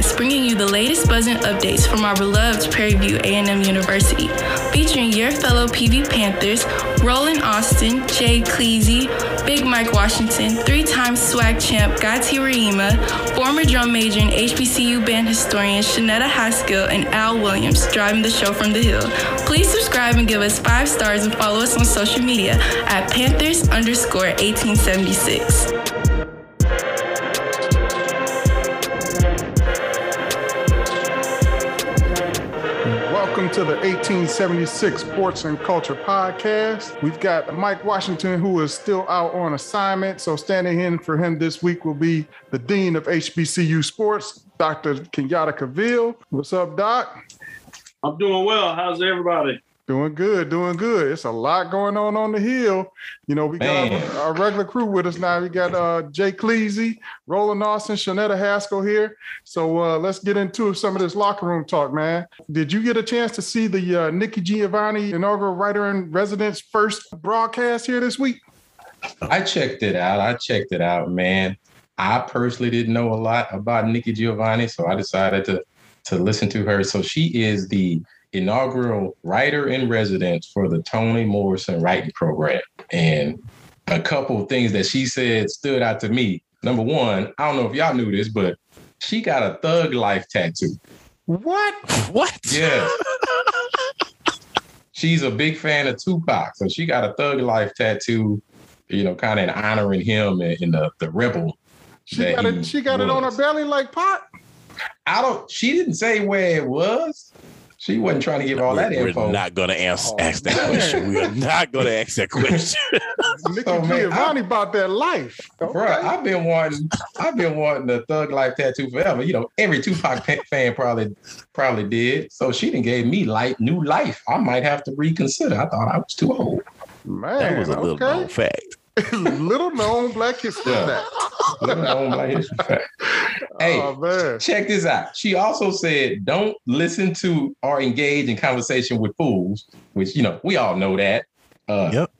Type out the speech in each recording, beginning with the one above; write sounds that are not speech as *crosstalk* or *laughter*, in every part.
Podcast, bringing you the latest buzzing updates from our beloved Prairie View A&M University, featuring your fellow PV Panthers, Roland Austin, Jay Cleasy, Big Mike Washington, three-time SWAC champ Gati Rima, former drum major and HBCU band historian Shanetta Haskell, and Al Williams, driving the show from the hill. Please subscribe and give us five stars and follow us on social media at Panthers underscore 1876. The 1876 Sports and Culture Podcast. We've got Mike Washington, who is still out on assignment. So, standing in for him this week will be the Dean of HBCU Sports, Dr. Kenyatta Cavill. What's up, Doc? I'm doing well. How's everybody? Doing good, doing good. It's a lot going on on the hill. You know, we got our, our, regular crew with us now. We got uh, Jay Cleasy, Roland Austin, Shanetta Haskell here. So uh, let's get into some of this locker room talk, man. Did you get a chance to see the uh, Nikki Giovanni inaugural writer in residence first broadcast here this week? I checked it out. I checked it out, man. I personally didn't know a lot about Nikki Giovanni, so I decided to to listen to her. So she is the inaugural writer in residence for the Toni Morrison Writing Program. And a couple of things that she said stood out to me. Number one, I don't know if y'all knew this, but she got a thug life tattoo. What? What? Yeah. *laughs* She's a big fan of Tupac. So she got a thug life tattoo, you know, kind of honoring him and, and the, the rebel. She got, it, she got it on her belly like pot? I don't, she didn't say where it was. She wasn't trying to give all that we're, info. We're not going to ask, oh, ask that question. We are not going to ask that *laughs* question. Nikki so, Giovanni about that life, okay. bro. I've been wanting, I've been wanting a thug life tattoo forever. You know, every Tupac fan probably, probably did. So she didn't gave me light, new life. I might have to reconsider. I thought I was too old. Man, that was a okay. little known fact. *laughs* little known Black History yeah. fact. *laughs* little known Black History fact. *laughs* Hey, oh, check this out. She also said, "Don't listen to or engage in conversation with fools," which you know we all know that. Uh, yep.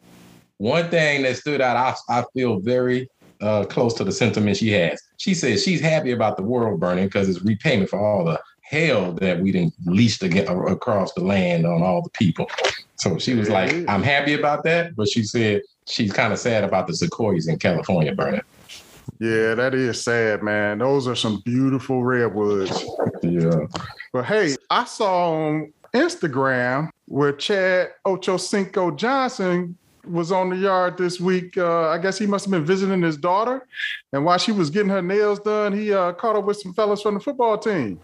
One thing that stood out, I, I feel very uh, close to the sentiment she has. She says she's happy about the world burning because it's repayment for all the hell that we didn't leashed across the land on all the people. So she was like, I'm happy about that. But she said she's kind of sad about the sequoias in California burning. Yeah, that is sad, man. Those are some beautiful redwoods. Yeah. But hey, I saw on Instagram where Chad Ochocinco Johnson was on the yard this week. Uh, I guess he must have been visiting his daughter. And while she was getting her nails done, he uh, caught up with some fellas from the football team.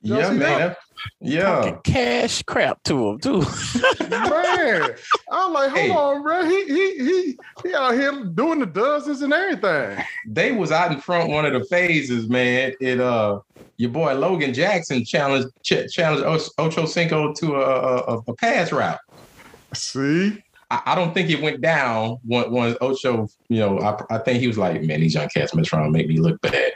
yeah, man. That? Yeah. Talking cash crap to him too. man. I'm like, hold hey. on, bro. He he he he out here doing the dozens and everything. They was out in front one of the phases, man. It uh your boy Logan Jackson challenged ch- challenged Ochocinco to a, a, a pass route. See? I, don't think it went down when, when Ocho, you know, I, I think he was like, man, these young cats been trying to make me look bad.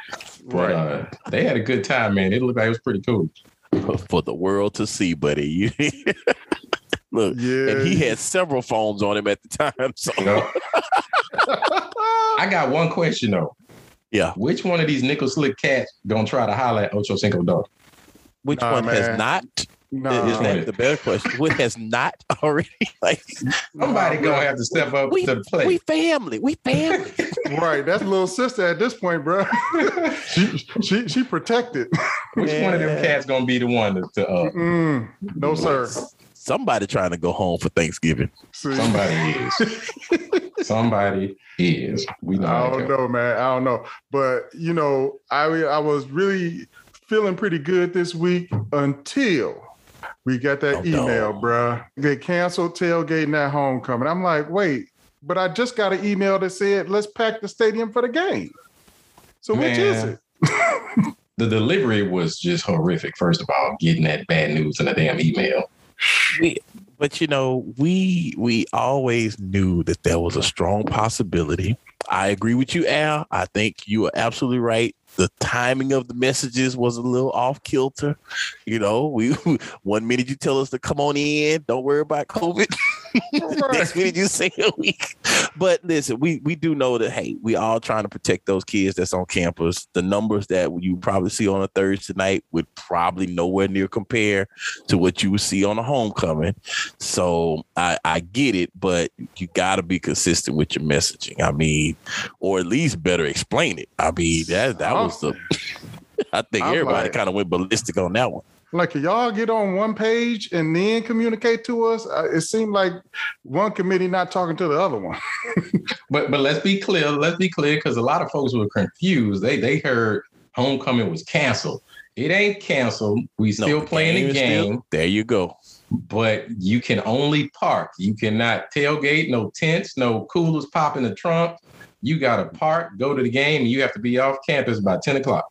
But right. uh, they had a good time, man. It looked like it was pretty cool. *laughs* For the world to see, buddy. *laughs* Look, yeah. and he had several phones on him at the time. So *laughs* I got one question though. Yeah. Which one of these nickel slick cats gonna try to holler at Ochocinco dog? Which nah, one man. has not? No. Is that the better question? What has not *laughs* already? Like somebody no, gonna have to step up we, to the plate. We family. We family. *laughs* right. That's little sister at this point, bro. *laughs* she she she protected. Which yeah. one of them cats gonna be the one to, to uh, no sir. Somebody trying to go home for Thanksgiving. See? Somebody is. Somebody is. We know I don't know, man. I don't know. But you know, I I was really feeling pretty good this week until we got that oh, email, no. bruh. They canceled tailgating at homecoming. I'm like, wait, but I just got an email that said, let's pack the stadium for the game. So Man, which is it? *laughs* the delivery was just horrific, first of all, getting that bad news in a damn email. We, but you know, we we always knew that there was a strong possibility. I agree with you, Al. I think you are absolutely right the timing of the messages was a little off kilter. You know, we *laughs* one minute you tell us to come on in, don't worry about COVID. *laughs* *laughs* Minute you say a week. But listen, we we do know that hey, we all trying to protect those kids that's on campus. The numbers that you probably see on a Thursday night would probably nowhere near compare to what you would see on a homecoming. So I, I get it, but you gotta be consistent with your messaging. I mean, or at least better explain it. I mean, that that was the *laughs* I think I'm everybody like- kind of went ballistic on that one. Like y'all get on one page and then communicate to us. Uh, It seemed like one committee not talking to the other one. *laughs* But but let's be clear. Let's be clear because a lot of folks were confused. They they heard homecoming was canceled. It ain't canceled. We No, still playing the game, still- there you go. but you can only park. You cannot tailgate. No tents. No coolers pop in the trunk. You got to park, go to the game, and you have to be off campus by ten o'clock.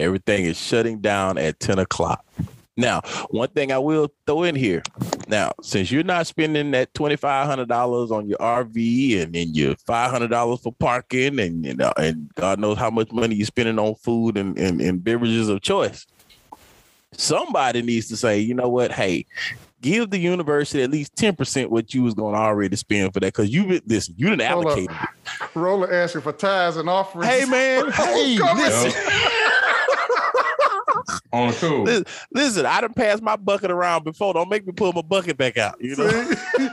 Everything is shutting down at 10 o'clock. Now, one thing I will throw in here. Now, since you're not spending that $2,500 on your RV and then your $500 for parking and, you know, and God knows how much money you're spending on food and, and, and beverages of choice, somebody needs to say, you know what? Hey, give the university at least 10% what you was going to already spend for that. Cause you, listen, you didn't allocate. Roller asking for tithes and offerings. Hey, man. *laughs* Hey, listen. *laughs* On the cool. Listen, listen, I done passed my bucket around before. Don't make me pull my bucket back out. You know, *laughs*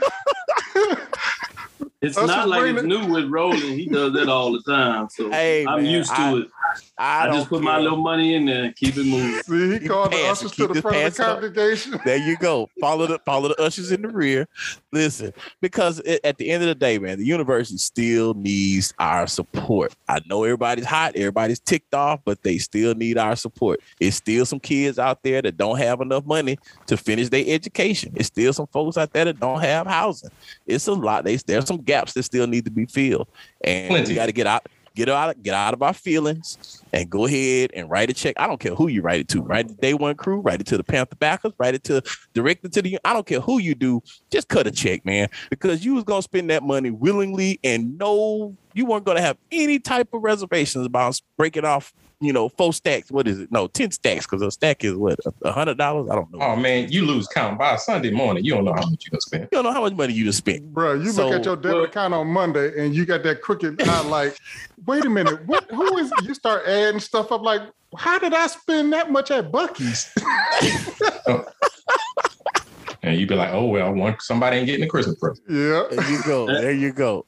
It's Us not like bring it's new with Roland. He does that all the time. So Hey, I'm man, used to I- it. I, I, just put my little money in there and keep it moving. See, he Keep called the passing, ushers to the front of the passing up. congregation. There you go. Follow the follow the ushers in the rear. Listen, because it, at the end of the day, man, the university still needs our support. I know everybody's hot, everybody's ticked off, but they still need our support. It's still some kids out there that don't have enough money to finish their education. It's still some folks out there that don't have housing. It's a lot. They, there's some gaps that still need to be filled, and Plenty. we got to get out. Get out, get out of our feelings, and go ahead and write a check. I don't care who you write it to. Write it to Day One Crew. Write it to the Panther Backers. Write it to direct it to the. I don't care who you do. Just cut a check, man, because you was gonna spend that money willingly, and no, you weren't gonna have any type of reservations about breaking off. You know, four stacks. What is it? No, ten stacks, because a stack is what a hundred dollars. I don't know. Oh man, you lose count by Sunday morning. You don't know how much you gonna spend. You don't know how much money you just spent. Bro, you So- look at your debit Well- account on Monday and you got that crooked eye like, wait a minute, what who is you start adding stuff up like how did I spend that much at Buc-ee's? *laughs* And you'd be like, oh well, one somebody ain't getting a Christmas present. yeah. There you go. There you go.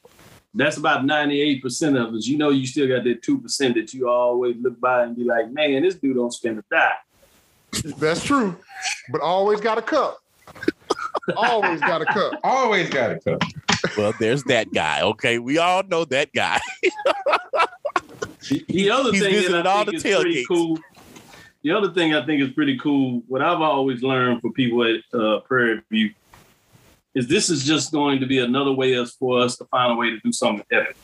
That's about 98% of us. You know, you still got that 2% that you always look by and be like, man, this dude don't spend a dime. That's true. But always got a cup. always got a cup. *laughs* Always got a cup. Well, there's that guy. Okay, we all know that guy. The, the other He's thing that I all think the is pretty cool. The other thing I think is pretty cool, what I've always learned for people at uh, Prairie View, is this is just going to be another way us for us to find a way to do something epic.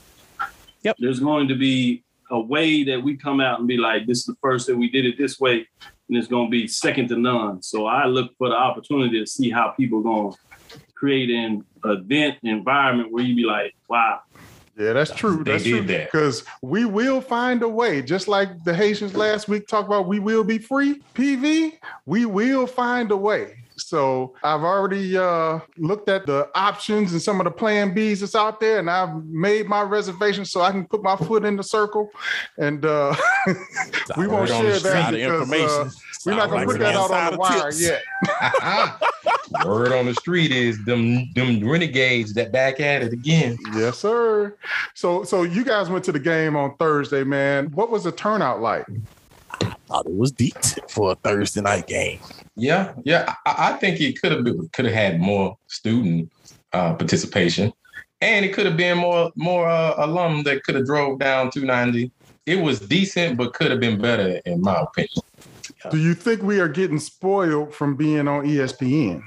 Yep. There's going to be a way that we come out and be like, this is the first that we did it this way, and it's going to be second to none. So I look for the opportunity to see how people going to create an event environment where you be like, wow, Yeah, that's true. They That's did true. that. Because we will find a way, just like the Haitians last week talked about we will be free. PV, we will find a way. So I've already uh, looked at the options and some of the plan Bs that's out there, and I've made my reservation so I can put my foot in the circle. And uh, *laughs* we won't Word on the share that because uh, information. we're not gonna like put that out on the wire tips. yet. *laughs* Word on the street is them them renegades that back at it again. Yes, sir. So so you guys went to the game on Thursday, man. What was the turnout like? Thought it was decent for a Thursday night game. Yeah, yeah. I, I think it could have been could have had more student uh, participation, and it could have been more more uh, alum that could have drove down 290. It was decent, but could have been better in my opinion. Do you think we are getting spoiled from being on ESPN?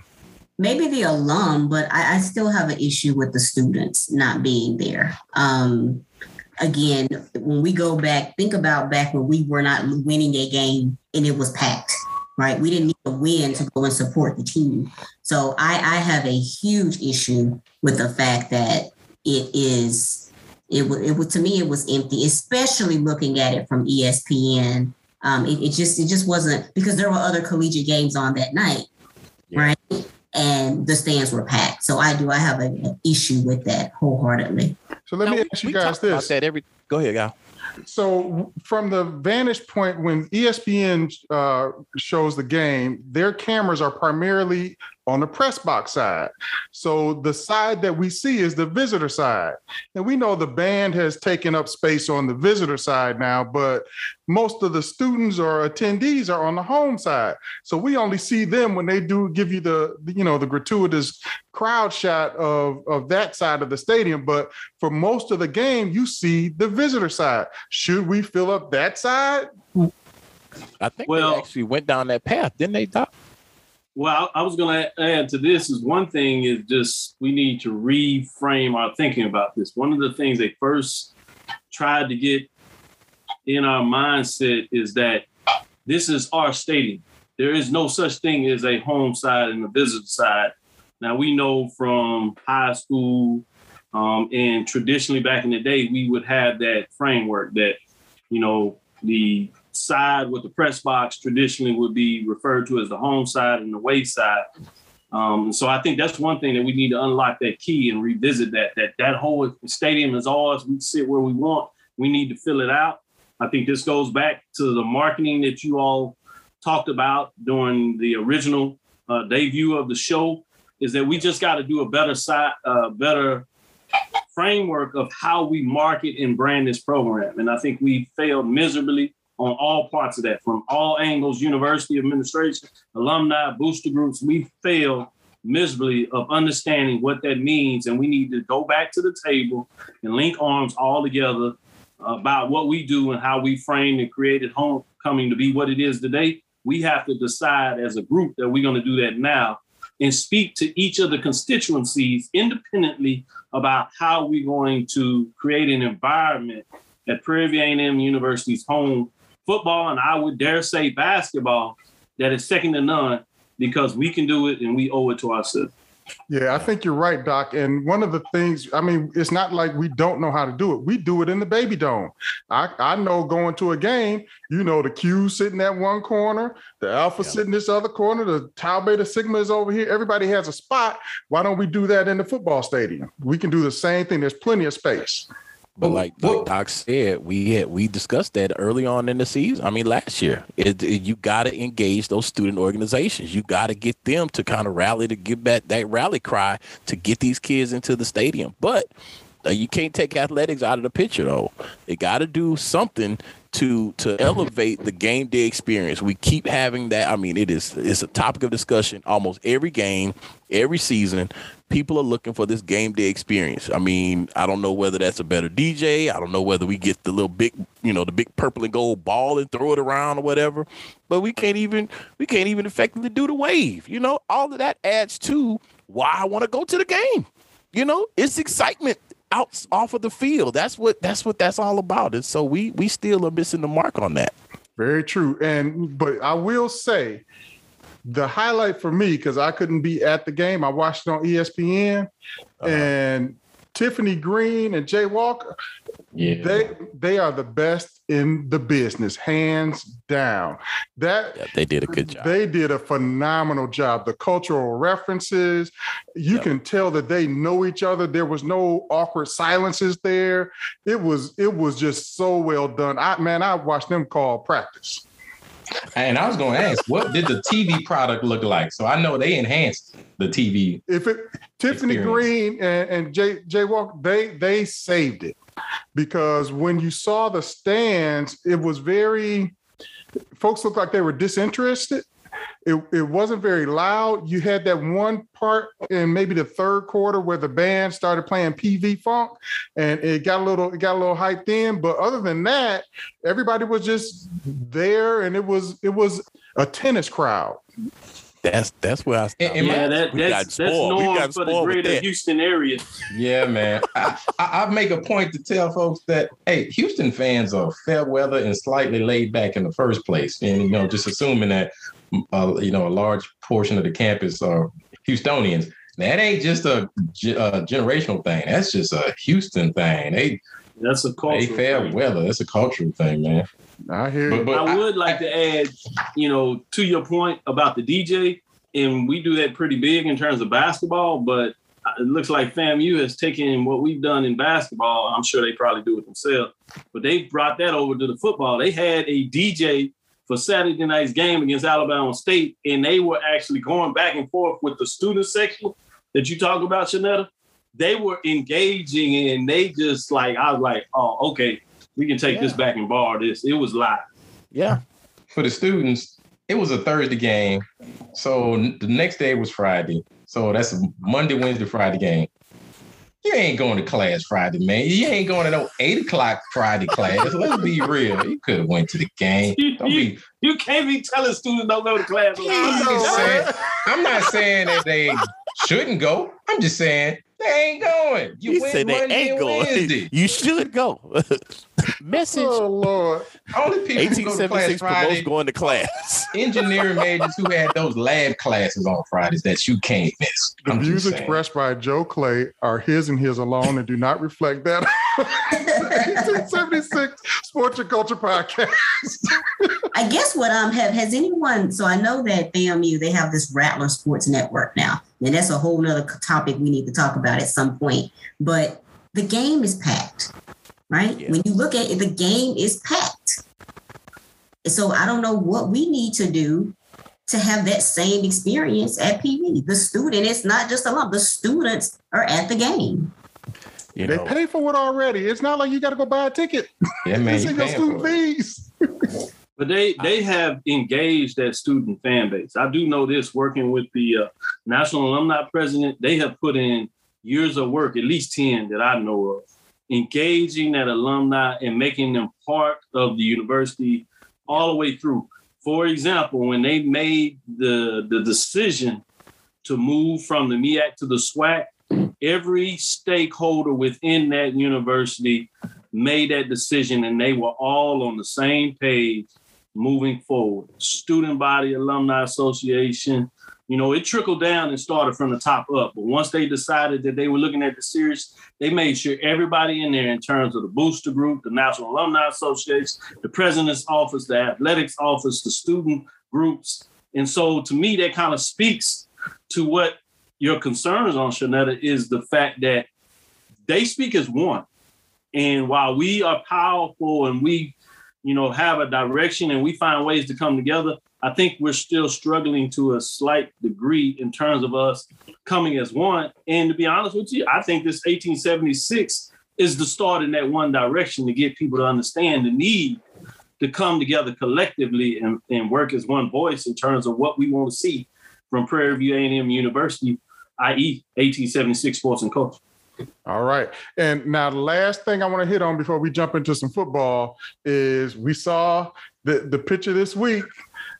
maybe the alum, but I, I still have an issue with the students not being there. Um, again, when we go back, think about back when we were not winning a game and it was packed, right? We didn't need a win to go and support the team. So I, I have a huge issue with the fact that it is, it was, it was to me, it was empty, especially looking at it from ESPN. Um, it, it just, it just wasn't because there were other collegiate games on that night, Yeah. right? and the stands were packed. So I do I have an issue with that wholeheartedly. So let Now, me we- ask you we guys this. That every go ahead, Gal. so from the vantage point when espn uh, shows the game their cameras are primarily on the press box side. So the side that we see is the visitor side. And we know the band has taken up space on the visitor side now but most of the students or attendees are on the home side. So we only see them when they do give you the you know the gratuitous crowd shot of of that side of the stadium. But for most of the game you see the visitor side. Should we fill up that side? I think Well- they actually went down that path, didn't they, Doc? Well, I was going to add to this is one thing is just we need to reframe our thinking about this. One of the things they first tried to get in our mindset is that this is our stadium. There is no such thing as a home side and a visitor side. Now we know from high school um, and traditionally back in the day, we would have that framework that, you know, the side with the press box traditionally would be referred to as the home side and the away side. Um, so I think that's one thing that we need to unlock that key and revisit that that that whole stadium is ours. We sit where we want. We need to fill it out. I think this goes back to the marketing that you all talked about during the original uh, debut of the show. Is that we just got to do a better side, uh, better framework of how we market and brand this program. And I think we failed miserably on all parts of that, from all angles, university administration, alumni, booster groups. We fail miserably of understanding what that means. And we need to go back to the table and link arms all together about what we do and how we framed and created homecoming to be what it is today. We have to decide as a group that we're going to do that now and speak to each of the constituencies independently about how we're going to create an environment at Prairie View A&M University's home football, and I would dare say basketball, that is second to none because we can do it and we owe it to ourselves. Yeah, I think you're right, Doc. And one of the things, I mean, it's not like we don't know how to do it. We do it in the baby dome. I, I know going to a game, you know, the Q sitting at one corner, the Alpha Yeah. sitting this other corner, the Tau Beta Sigma is over here. Everybody has a spot. Why don't we do that in the football stadium? We can do the same thing. There's plenty of space. But like, like Doc said, we had we discussed that early on in the season. I mean, last year, it, it- you got to engage those student organizations. You got to get them to kind of rally to give back that rally cry to get these kids into the stadium. But uh, you can't take athletics out of the picture, though. They got to do something to to elevate the game day experience. We keep having that. I mean, it is it's a topic of discussion almost every game, every season. People are looking for this game day experience. I mean, I don't know whether that's a better DJ. I don't know whether we get the little big, you know, the big purple and gold ball and throw it around or whatever. But we can't even we can't even effectively do the wave. You know, all of that adds to why I want to go to the game. You know, it's excitement out off of the field. That's what that's what that's all about. And so we we still are missing the mark on that. Very true. And but I will say the highlight for me, because I couldn't be at the game, I watched it on ESPN uh-huh. and Tiffany Green and Jay Walker, Yeah. they they are the best in the business, hands down. That Yeah, they did a good job. they did a phenomenal job. The cultural references, you Yep. can tell that they know each other. There was no awkward silences there. It was it was just so well done. I man, I watched them call practice. And I was going to ask, what did the TV product look like? So I know they enhanced the TV. If it Tiffany Experience. Green and, and Jay Jay Walker, they they saved it because when you saw the stands, it was very folks looked like they were disinterested. It, it wasn't very loud. You had that one part in maybe the third quarter where the band started playing PV funk and it got a little it got a little hyped in. But other than that, everybody was just there and it was it was a tennis crowd. That's that's where I And- and Yeah, that, we got that's, that's spoiled. We norm got for the greater that. Houston area. Yeah, man. *laughs* I, I, I make a point to tell folks that hey, Houston fans are fair weather and slightly laid back in the first place, and you know, just assuming that uh, you know a large portion of the campus are Houstonians. That ain't just a, a generational thing. That's just a Houston thing. They That's a cultural. they culture. fair weather. That's a cultural thing, man. I hear But, but I I- would like to add, you know, to your point about the DJ, and we do that pretty big in terms of basketball, but it looks like FAMU has taken what we've done in basketball. I'm sure they probably do it themselves, but they brought that over to the football. They had a DJ for Saturday night's game against Alabama State, and they were actually going back and forth with the student section that you talk about, Shanetta. They were engaging and they just like I was like, oh, okay, we can take yeah. this back and borrow this. It was live. Yeah. For the students, it was a Thursday game. So the next day was Friday. So that's a Monday, Wednesday, Friday game. You ain't going to class Friday, man. You ain't going to no eight o'clock Friday class. Let's be real. You could have went to the game. Don't you, be. *laughs* You can't be telling students don't go to class. I'm, saying, I'm not saying that they shouldn't go. I'm just saying they ain't going. You he said they Monday ain't going. Wednesday. You should go. *laughs* Message. Oh Lord. Only people who go to class Friday going to class. *laughs* engineering majors who had those lab classes on Fridays that you can't miss. The I'm views expressed by Joe Clay are his and his alone and do not reflect that 1876 Sports and Culture Podcast. I guess what um have has anyone so I know that FAMU they have this Rattler Sports Network now. And that's a whole nother topic we need to talk about at some point. But the game is packed, right? Yeah. When you look at it, the game is packed. So I don't know what we need to do to have that same experience at PV. The student, it's not just a lot, the students are at the game. You they know. pay for it already. It's not like you got to go buy a ticket. Yeah, man. it's in your student fees. but they they have engaged that student fan base. I do know this working with the uh, National Alumni President. They have put in years of work, at least ten that I know of, engaging that alumni and making them part of the university all the way through. For example, when they made the the decision to move from the MEAC to the SWAC, every stakeholder within that university made that decision and they were all on the same page moving forward. Student body, alumni association, you know, it trickled down and started from the top up. But once they decided that they were looking at the series, they made sure everybody in there, in terms of the booster group, the National Alumni Association, the president's office, the athletics office, the student groups. And so to me, that kind of speaks to what your concerns on Shanetta is the fact that they speak as one. And while we are powerful and we, you know, have a direction and we find ways to come together, I think we're still struggling to a slight degree in terms of us coming as one. And to be honest with you, I think this 1876 is the start in that one direction to get people to understand the need to come together collectively and, and work as one voice in terms of what we want to see from Prairie View A&M University i.e., 1876 sports and culture. All right. And now the last thing I want to hit on before we jump into some football is we saw the, the picture this week,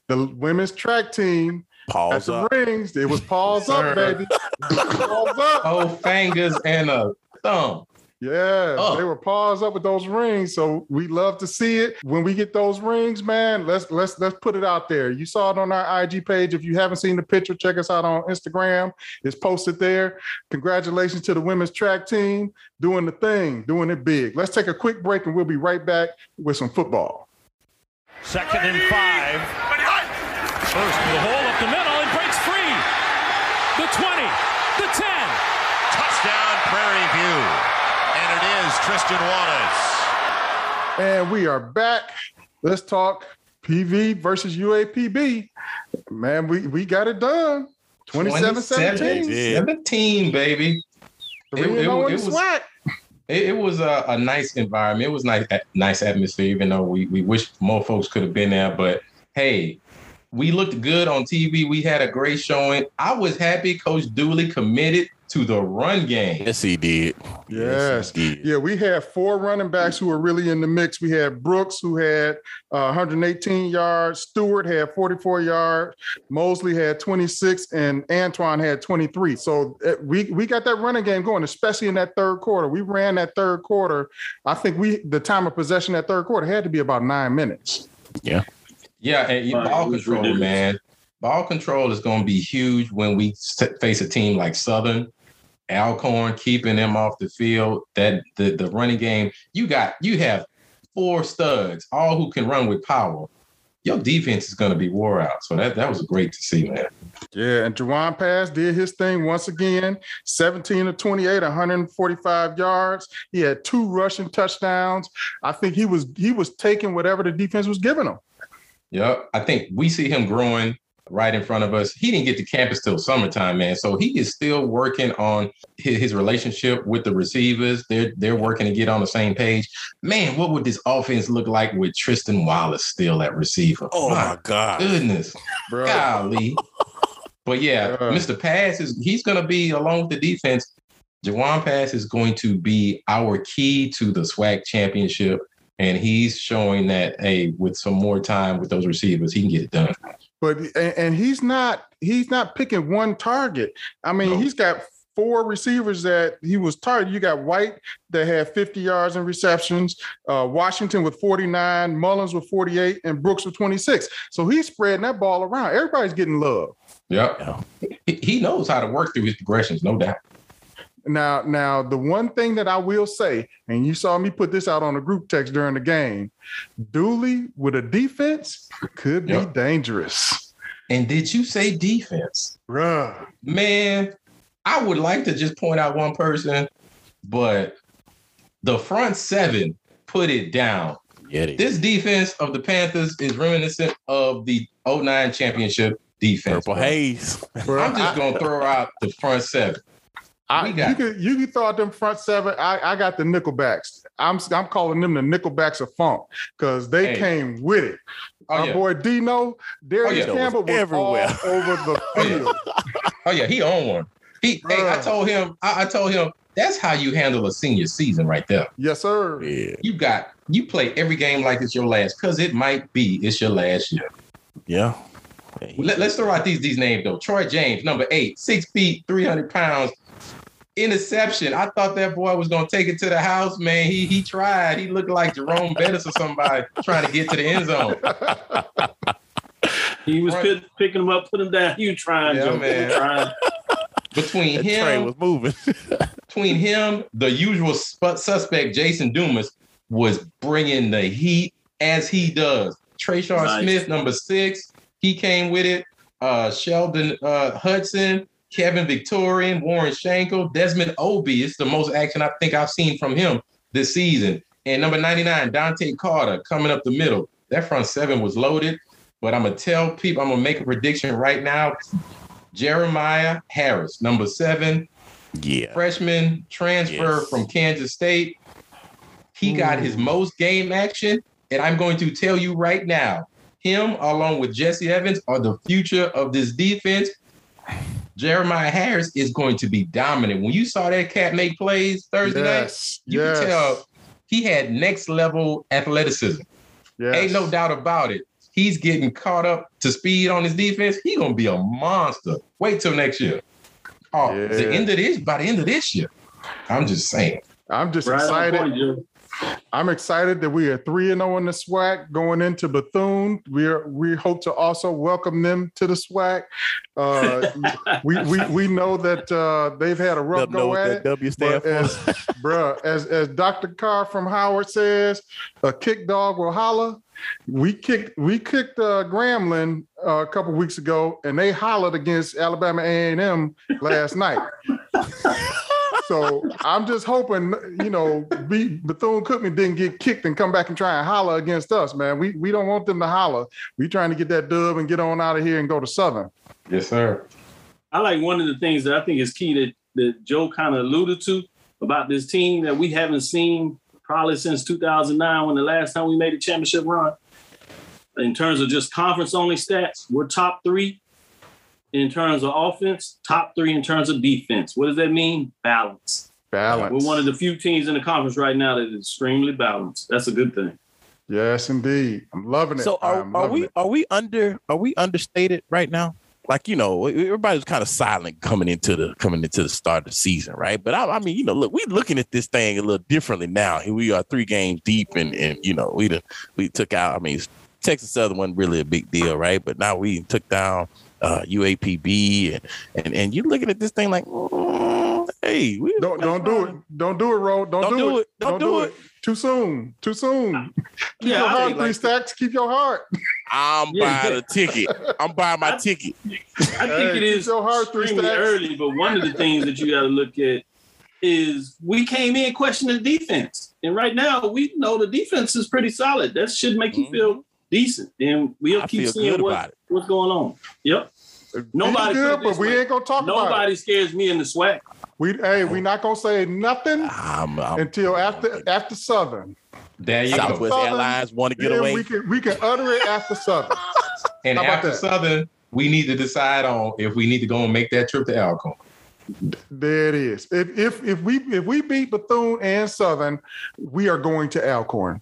the women's track team Paws at the up. rings. It was paws up, baby. paws up. Oh, fingers and a thumb. Yeah, oh. they were paws up with those rings. So we love to see it. When we get those rings, man, let's let's let's put it out there. You saw it on our IG page. If you haven't seen the picture, check us out on Instagram. It's posted there. Congratulations to the women's track team doing the thing, doing it big. Let's take a quick break and we'll be right back with some football. Second and five. First to the hole up the middle and breaks free. The 20, the 10. Touchdown, Prairie View and it is Tristan Wallace. And we are back. Let's talk PV versus UAPB. Man, we, we got it done. 27 17. 17, baby. It, it, oh it, was, it, it was a, a, nice environment. It was nice, nice atmosphere, even though we, we wish more folks could have been there. But hey, we looked good on TV. We had a great showing. I was happy Coach Dooley committed to the run game. Yes, he did. Yes. yes he did. Yeah, we had four running backs who were really in the mix. We had Brooks, who had uh, 118 yards. Stewart had 44 yards. Mosley had 26, and Antoine had 23. So uh, we we got that running game going, especially in that third quarter. We ran that third quarter. I think we the time of possession that third quarter had to be about nine minutes. Yeah. Yeah, and ball control, man. Ball control is going to be huge when we face a team like Southern Alcorn keeping them off the field. That the the running game, you got you have four studs, all who can run with power. your defense is going to be wore out. So that that was great to see, man. Yeah, and Jawon Pass did his thing once again 17 to 28, 145 yards. He had two rushing touchdowns. I think he was he was taking whatever the defense was giving him. Yep. I think we see him growing right in front of us. He didn't get to campus till summertime, man. So he is still working on his, his, relationship with the receivers. They're they're working to get on the same page. Man, what would this offense look like with Tristan Wallace still at receiver? Oh my, my god, goodness, *laughs* Bro. golly. but yeah, Bro. Mr. Pass is he's going to be along with the defense. Jawon Pass is going to be our key to the SWAC championship. And he's showing that, hey, with some more time with those receivers, he can get it done but and, and he's not he's not picking one target. I mean, no. he's got four receivers that he was targeted. You got White that had 50 yards in receptions, uh, Washington with 49, Mullins with 48, and Brooks with 26. So he's spreading that ball around. Everybody's getting love. Yep. He knows how to work through his progressions, no doubt. Now, now the one thing that I will say, and you saw me put this out on the group text during the game, Dooley with a defense could be dangerous. And did you say defense? Bruh. Man, I would like to just point out one person, but the front seven put it down. this defense of the Panthers is reminiscent of the 09 championship defense. Purple Haze. I'm just gonna throw out the front seven. I, you can you can throw out them front seven. I, I got the Nickelbacks. I'm I'm calling them the Nickelbacks of funk because they hey. came with it. Oh, Our yeah. boy Dino, Darius oh, yeah. Campbell was everywhere all over the field. *laughs* oh, yeah. oh yeah, he owned one. He, hey, I told him, I, I, told him that's how you handle a senior season right there. Yes, sir. Yeah. You got you play every game like it's your last because it might be it's your last year. Yeah. Let, us throw out these these names though. Troy James, number eight, six feet, three hundred pounds, interception. I thought that boy was gonna take it to the house, man. He he tried. He looked like Jerome Bettis or somebody trying to get to the end zone. He was right. picking him up, putting him down. You trying, yeah, Joe, man. Trying. Between that him, train was moving. *laughs* between him, the usual suspect Jason Dumas was bringing the heat as he does. Trayshawn nice. Smith, number six, he came with it. Uh, Sheldon uh, Hudson, Kevin Victorian, Warren Shankel, Desmond Obi. It's the most action I think I've seen from him this season. And number 99, Dante Carter coming up the middle. That front seven was loaded, but I'm gonna tell people, I'm gonna make a prediction right now. Jeremiah Harris, number seven, yeah, freshman transfer yes. from Kansas State. He Ooh. got his most game action, and I'm going to tell you right now, him along with Jesse Evans are the future of this defense. Jeremiah Harris is going to be dominant. When you saw that cat make plays Thursday yes, night, you yes. can tell he had next level athleticism. Yes. Ain't no doubt about it. He's getting caught up to speed on his defense. He's gonna be a monster. Wait till next year. Oh, yeah. the end of this by the end of this year. I'm just saying. I'm just right excited. Point, I'm excited that we are three and zero oh in the SWAC going into Bethune. We are we hope to also welcome them to the SWAC. Uh, we, we we know that uh, they've had a rough go at it. W stand as, bruh, as as Dr. Carr from Howard says, a kick dog will holler. We kicked we kicked uh, Grambling uh, a couple weeks ago, and they hollered against Alabama A and M last night *laughs* so I'm just hoping, you know, Bethune Cookman didn't get kicked and come back and try and holler against us, man. We we don't want them to holler. We trying to get that dub and get on out of here and go to Southern. Yes, sir. I like one of the things that I think is key that that Joe kind of alluded to about this team that we haven't seen probably since 2009 when the last time we made a championship run. In terms of just conference only stats, we're top three in terms of offense, top three in terms of defense. What does that mean? Balance. Balance. We're one of the few teams in the conference right now that is extremely balanced. That's a good thing. Yes, indeed. I'm loving it. So are, are we it. are we under are we understated right now? Like you know, everybody's kind of silent coming into the coming into the start of the season, right? But I, I mean, you know, look, we're looking at this thing a little differently now. Here we are, three games deep, and and you know, we done, we took out. I mean, Texas Southern wasn't really a big deal, right? But now we took down uh, UAPB, and, and and you're looking at this thing like mm, Hey, we, Don't don't do it. Don't do it, Ro. Don't, Don't do it. Don't do it. Too soon. Too soon. *laughs* Keep Yeah, your heart think three like- stacks. Keep your heart. I'm Yeah. buying a ticket. I'm buying my ticket. I think Hey, it keep is your heart three stacks. early, but one of the things that you got to look at is we came in questioning the defense, and right now we know the defense is pretty solid. That should make you Mhm. feel decent, and we'll I keep feel seeing what, about it. What's going on. Yep, Nobody Be put it good, but we way. ain't gonna talk about it. nobody scares me in the SWAC. We hey, we not gonna say nothing I'm, I'm until after after Southern. There you Southwest go. Southern, Airlines want to get away. we can we can utter it after Southern. *laughs* And How about after? Southern, we need to decide on if we need to go and make that trip to Alcorn. There it is. If if if we if we beat Bethune and Southern, we are going to Alcorn.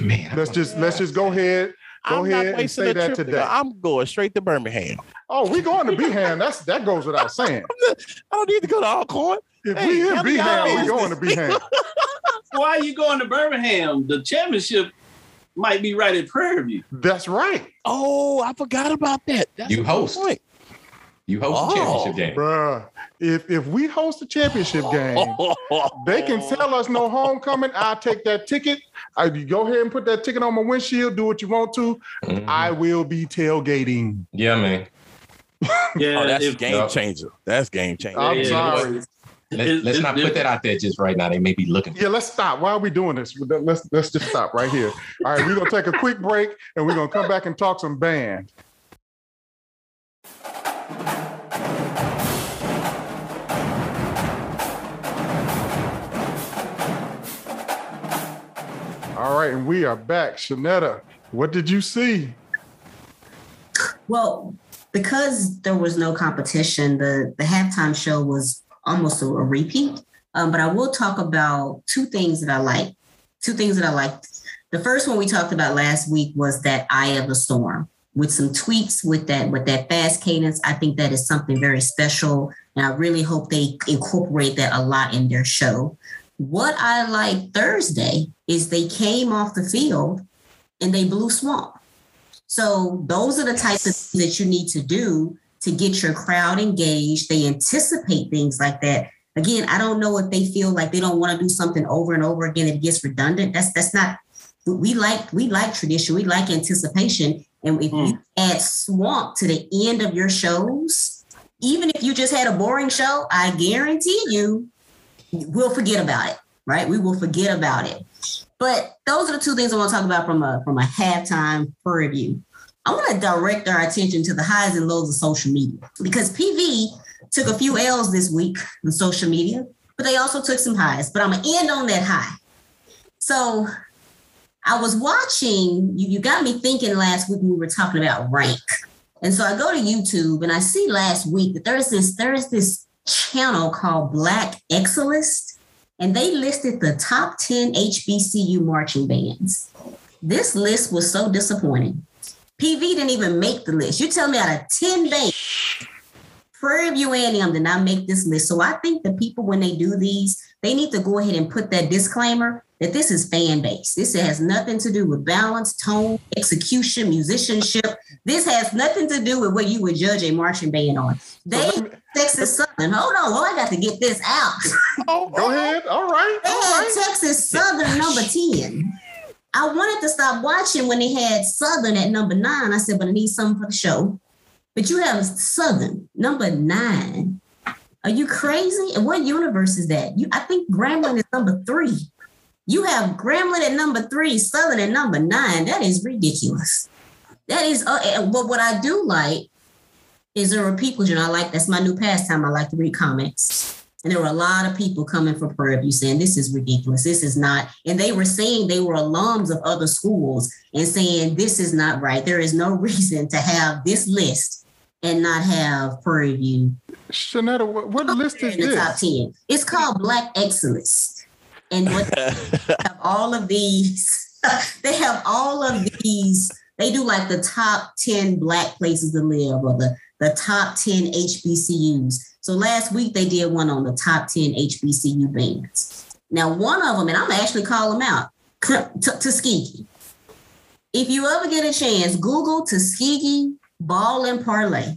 Man, Let's just let's just go ahead. Go I'm ahead not and wasting say a that trip. to today. go. I'm going straight to Birmingham. Oh, we going to Behan. That's that goes without *laughs* saying. I don't need to go to Alcorn. If Hey, we in handle y'all Behan, we business. going to Behan. *laughs* Why are you going to Birmingham? The championship might be right at Prairie View. That's right, Oh, I forgot about that. That's You host. point. You host Oh. the championship game. bruh. If if we host a championship game, they can *laughs* tell us no homecoming. I'll take that ticket. I you go ahead and put that ticket on my windshield. Do what you want to. Mhm. I will be tailgating. yeah, man. *laughs* Yeah, Oh, that's if- game Yeah. changer. That's game changer. I'm yeah, sorry. Let, It- let's it- not put that out there just right now. They may be looking. Yeah, let's stop. Why are we doing this? Let's let's just stop right here. All right, we're gonna take a quick break and we're gonna come back and talk some band. All right, and we are back. Shanetta, what did you see? Well, because there was no competition, the the halftime show was almost a, a repeat. Um, but I will talk about two things that I like. Two things that I liked. The first one we talked about last week was that Eye of the Storm with some tweaks with that with that fast cadence. I think that is something very special, and I really hope they incorporate that a lot in their show. What I like Thursday is they came off the field and they blew swamp. So those are the types of things that you need to do to get your crowd engaged. They anticipate things like that. Again, I don't know if they feel like they don't want to do something over and over again. It gets redundant. That's that's not. We like we like tradition. We like anticipation. And if you mm. add swamp to the end of your shows, even if you just had a boring show, I guarantee you, we'll forget about it. Right? We will forget about it. But those are the two things I want to talk about from a from a halftime review. I want to direct our attention to the highs and lows of social media because PV took a few L's this week on social media, but they also took some highs. But I'm gonna end on that high. So I was watching, you, you got me thinking last week we were talking about rank. And so I go to YouTube and I see last week that there's this, there's this channel called Black Excellence, and they listed the top 10 HBCU marching bands. This list was so disappointing. PV didn't even make the list. You tell me out of 10 bands, Prairie View A&M did not make this list. So I think the people, when they do these, they need to go ahead and put that disclaimer that this is fan base. This has nothing to do with balance, tone, execution, musicianship. This has nothing to do with what you would judge a marching band on. They me- Texas Southern. Hold on, well, I got to get this out. *laughs* Oh, Go ahead. All right. They All had right. Texas Southern number 10. I wanted to stop watching when they had Southern at number nine. I said, but I need something for the show. But you have Southern number nine. Are you crazy? And what universe is that? You, I think Grambling is number three. You have Grambling at number three, Southern at number nine. That is ridiculous. That is, uh, but what I do like is there are people, you know, I like, that's my new pastime. I like to read comments. And there were a lot of people coming for Prairie View saying, this is ridiculous. This is not. And they were saying they were alums of other schools and saying, this is not right. There is no *laughs* reason to have this list and not have Prairie View Shanetta, what, what list is in the top this? 10. It's called Black Excellence. And what they have *laughs* all of these, *laughs* they have all of these, they do like the top 10 black places to live or the, the top 10 HBCUs. So last week they did one on the top 10 HBCU bands. Now, one of them, and I'm actually call them out, Tuskegee. If you ever get a chance, Google Tuskegee Ball and Parlay.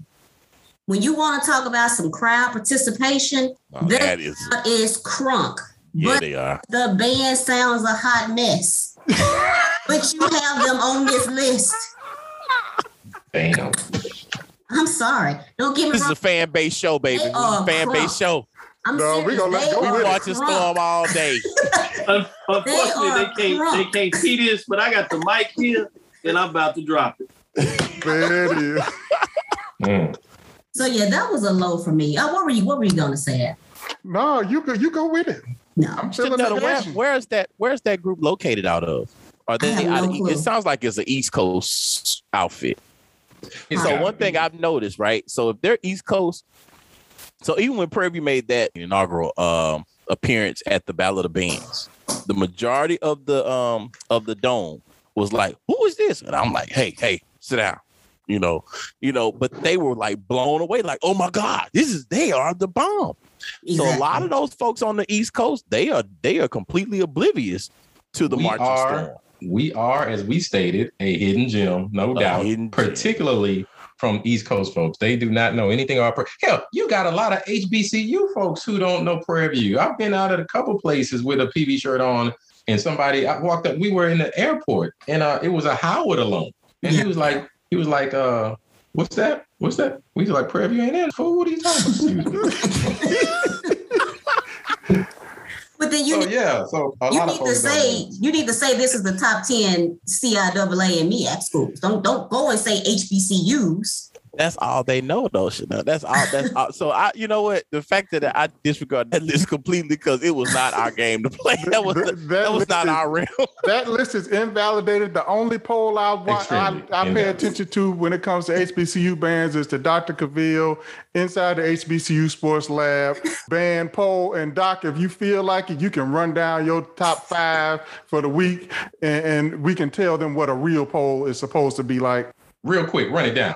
when you want to talk about some crowd participation, that that is, is crunk. Yeah, but they are. the band sounds a hot mess. *laughs* but you have them on this list. Damn. I'm sorry. Don't get me This is a fan base show, baby. They are a fan crunk. base show. I'm No, we serious. gonna let They go We are with watching. Storm all day. *laughs* Unfortunately, are they, can't they can't see this, but I got the mic here and I'm about to drop it. There it is. Mm. So yeah, that was a low for me. Oh, what were you? What were you gonna say? No, you go. You go with it. No, I'm feeling Shanetta, the where, where's that? Where's that group located out of? Are they? I out no of- it sounds like it's an East Coast outfit. It's So one thing. I've noticed, right? So if they're East Coast, so even when Prairie View made that inaugural um appearance at the Battle of the Bands, the majority of the um of the dome was like, "Who is this?" And I'm like, "Hey, hey, sit down." You know, you know, but they were like blown away, like, "Oh my God, this is they are the bomb." So a lot of those folks on the East Coast, they are they are completely oblivious to the We marching are- storm. we are, as we stated, a hidden gem, no A doubt. gem. particularly from East Coast folks. They do not know anything about Prairie. Hell, you got a lot of HBCU folks who don't know Prairie View. I've been out at a couple places with a PV shirt on, and somebody I walked up. We were in the airport, and uh, it was a Howard alone, and he was like, he was like, uh, "What's that? What's that?" We like, "Prairie View ain't in fool. What are you talking about?" *laughs* But then you so need, yeah, so you need to say you need to say this is the top ten CIAA and MEAC schools. Don't don't go and say HBCUs. That's all they know, though. Chanel. That's all. That's all. So I, you know what? The fact that I disregard that list completely because it was not our game to play. That was That- that, was not is- our realm. *laughs* That list is invalidated. The only poll I wa- I, I pay attention to when it comes to HBCU bands is to Dr. Cavill, inside the HBCU Sports Lab, band poll. And Doc, if you feel like it, you can run down your top five for the week and, and we can tell them what a real poll is supposed to be like. Real quick, run it down.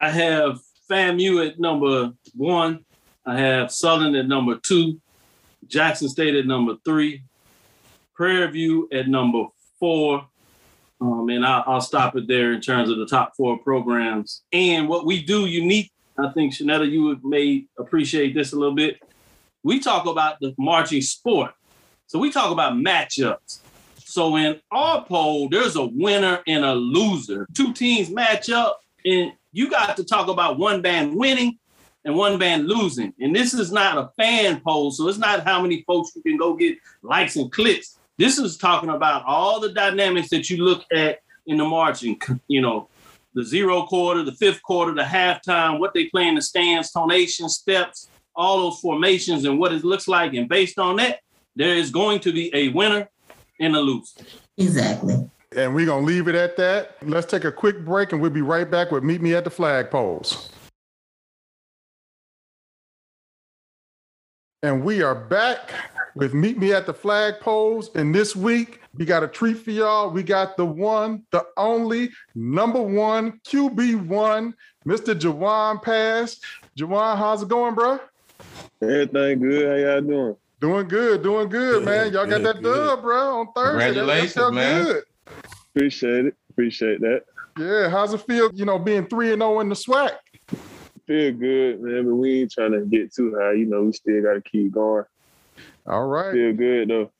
I have FAMU at number one. I have Southern at number two. Jackson State at number three. Prairie View at number four. Um, and I'll, I'll stop it there in terms of the top four programs. And what we do unique, I think, Shanetta, you may appreciate this a little bit. We talk about the marching sport. So we talk about matchups. So in our poll, there's a winner and a loser. Two teams match up, and you got to talk about one band winning and one band losing. And this is not a fan poll, so it's not how many folks you can go get likes and clicks. This is talking about all the dynamics that you look at in the marching, you know, the zero quarter, the fifth quarter, the halftime, what they play in the stands, tonation, steps, all those formations and what it looks like. And based on that, there is going to be a winner and a loser. Exactly. And we're going to leave it at that. Let's take a quick break and we'll be right back with Meet Me at the Flag Poles. And we are back with Meet Me at the Flag Poles. And this week, we got a treat for y'all. We got the one, the only, number one, QB1, Mr. Jawon Pass. Jawon, how's it going, bro? Everything good. How y'all doing? Doing good, doing good, Good, man. Y'all got that good. dub, bro, on Thursday. That- that Congratulations, man. Good. Appreciate it. Appreciate that. Yeah, how's it feel, you know, being 3 and 0 in the SWAC? Feel good, man. But we ain't trying to get too high. You know, we still got to keep going. All right. Feel good though.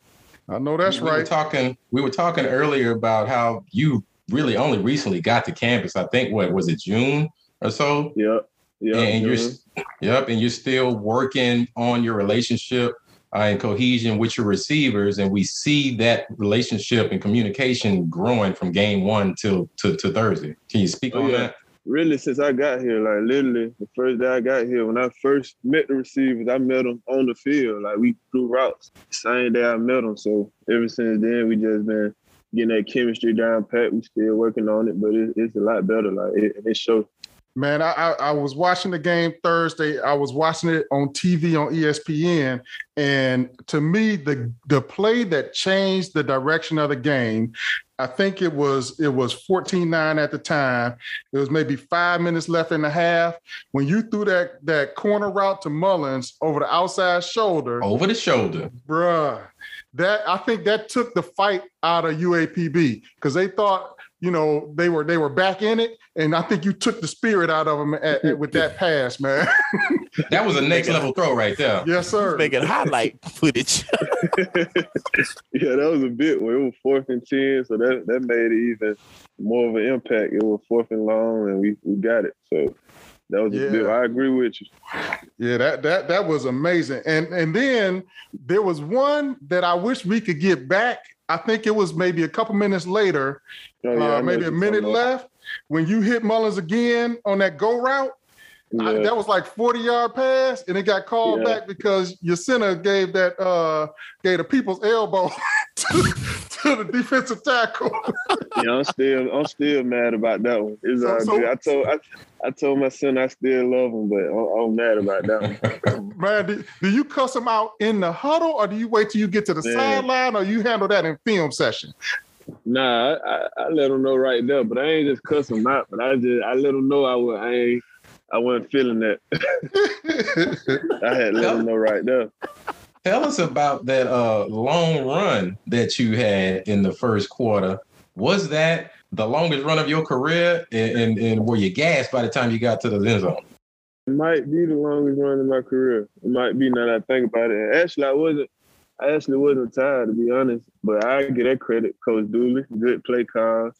I know that's we were right. talking. We were talking earlier about how you really only recently got to campus. I think what was it June or so, Yep. Yep. and you're mhm. yep, and you're still working on your relationship uh, and cohesion with your receivers, and we see that relationship and communication growing from game one till to, to Thursday. Can you speak Oh, on yeah. that? really since I got here, like literally the first day I got here, when I first met the receivers, I met them on the field. Like we threw routes. Same day I met them. So ever since then, we just been getting that chemistry down pat. We still working on it, but it, it's a lot better. Like it, it shows. Man, I, I I was watching the game Thursday. I was watching it on TV on ESPN, and to me, the the play that changed the direction of the game, I think it was it was 14-9 at the time. It was maybe five minutes left in the half. When you threw that that corner route to Mullins over the outside shoulder, Over the shoulder. bruh, that I think that took the fight out of UAPB because they thought you know, they were they were back in it, and I think you took the spirit out of them at, at, with that pass, man. *laughs* that was a next level throw right there. Yes, sir. Making highlight *laughs* footage. *laughs* yeah, that was a bit where it was fourth and ten, so that that made it even more of an impact. It was fourth and long, and we we got it. So that was Yeah. a bit. I agree with you. Yeah, that that that was amazing. And and then there was one that I wish we could get back. I think it was maybe a couple minutes later, Oh, yeah, uh, maybe a minute left, when you hit Mullins again on that go route. I- that was like 40 yard pass, and it got called Yeah. back because your center gave that uh gave the people's elbow *laughs* to, to the defensive tackle. yeah, I'm still I'm still mad about that one. It's So- so- I told I, I told my son I still love him, but I'm, I'm mad about that one. *laughs* Man, do, do you cuss him out in the huddle, or do you wait till you get to the Man. sideline, or you handle that in film session? Nah, I, I, I let him know right there, but I ain't just cuss him out. But I just I let him know I was I ain't I wasn't feeling that. *laughs* I had to let him know right there. Tell us about that uh, long run that you had in the first quarter. Was that the longest run of your career, and, and, and were you gassed by the time you got to the end zone? It might be the longest run in my career. It might be now that I think about it. Actually, I wasn't. I actually wasn't tired to be honest, but I get that credit, Coach Dooley. Good play call.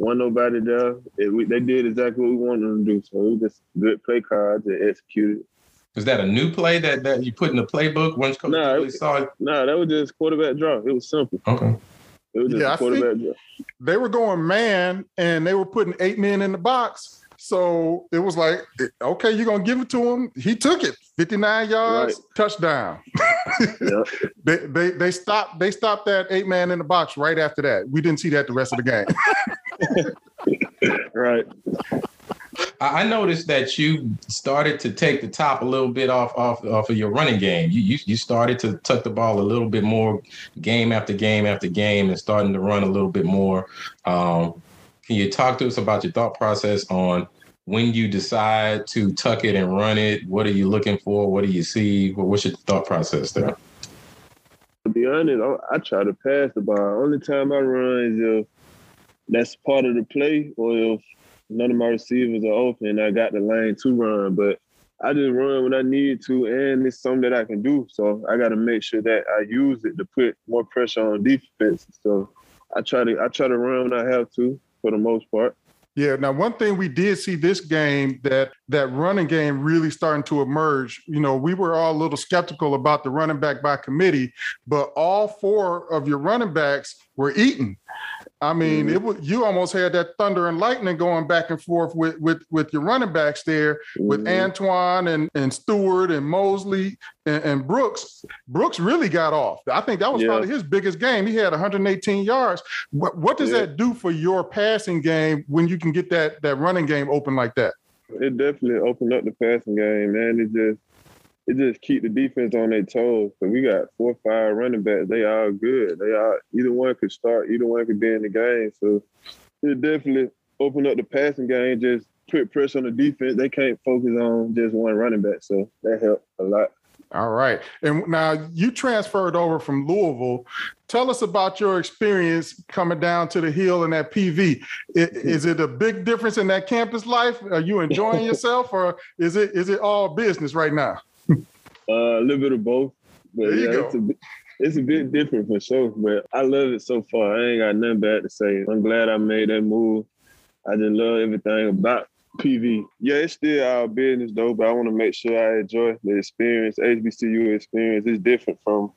Wasn't nobody there. It, we, they did exactly what we wanted them to do. So we just good play cards and executed. Was that a new play that, that you put in the playbook once Coach No, Dooley it- saw it? Nah, that was just quarterback draw. It was simple. Okay. It was just Yeah, I a quarterback draw. they were going man and they were putting eight men in the box. So it was like, okay, you're gonna give it to him. He took it, 59 yards, Right. touchdown. *laughs* Yeah. *laughs* They, they they stopped they stopped that eight man in the box right after that. We didn't see that the rest of the game. *laughs* Right. I noticed that you started to take the top a little bit off off, off of your running game. You, you you started to tuck the ball a little bit more, game after game after game, and starting to run a little bit more. Um, can you talk to us about your thought process on when you decide to tuck it and run it? What are you looking for? What do you see? What's your thought process there? To be honest, I, I try to pass the ball. Only time I run is if that's part of the play or if none of my receivers are open I got the lane to run. But I just run when I need to, and it's something that I can do. So I got to make sure that I use it to put more pressure on defense. So I try to I try to run when I have to for the most part. Yeah. Now, one thing we did see this game that that running game really starting to emerge. You know, we were all a little skeptical about the running back by committee, but all four of your running backs were eating. I mean, it was you almost had that thunder and lightning going back and forth with with with your running backs there with Mhm. Antoine and and Stewart and Mosley and, and Brooks. Brooks really got off. I think that was Yeah. probably his biggest game. He had 118 yards. What what does Yeah. that do for your passing game when you can get that that running game open like that? It definitely opened up the passing game, man. It just it just keep the defense on their toes. So we got four or five running backs. They all good. They all either one could start, either one could be in the game. So it definitely opened up the passing game, just put pressure on the defense. They can't focus on just one running back. So that helped a lot. All right. And now you transferred over from Louisville. Tell us about your experience coming down to the hill in that PV. I- Is it a big difference in that campus life? Are you enjoying *laughs* yourself or is it is it all business right now? Uh, a little bit of both. But There you yeah, it's a, bit, it's a bit different for sure. But I love it so far. I ain't got nothing bad to say. I'm glad I made that move. I just love everything about PV. Yeah, it's still our business though, but I want to make sure I enjoy the experience, HBCU experience. It's different from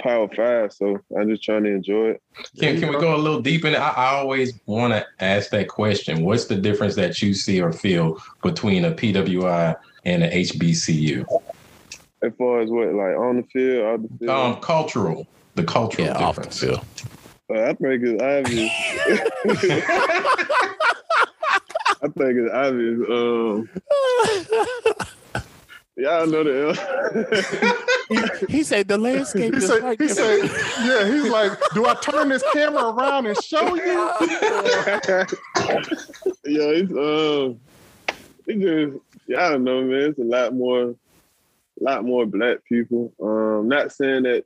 Power Five, so I'm just trying to enjoy it. Can, can we go a little deep in it? I, I always want to ask that question. What's the difference that you see or feel between a PWI and an HBCU? As far as what, like on the field, off the field, Um, cultural, the cultural Yeah, off the difference. field. I think it's obvious. *laughs* I think it's obvious. Um, y'all know the He said the landscape He is said, like he said, yeah, he's like, do I turn this camera around and show you? yeah, *laughs* it's um, it just yeah, I don't know, man. It's a lot more, lot more black people. Um, not saying that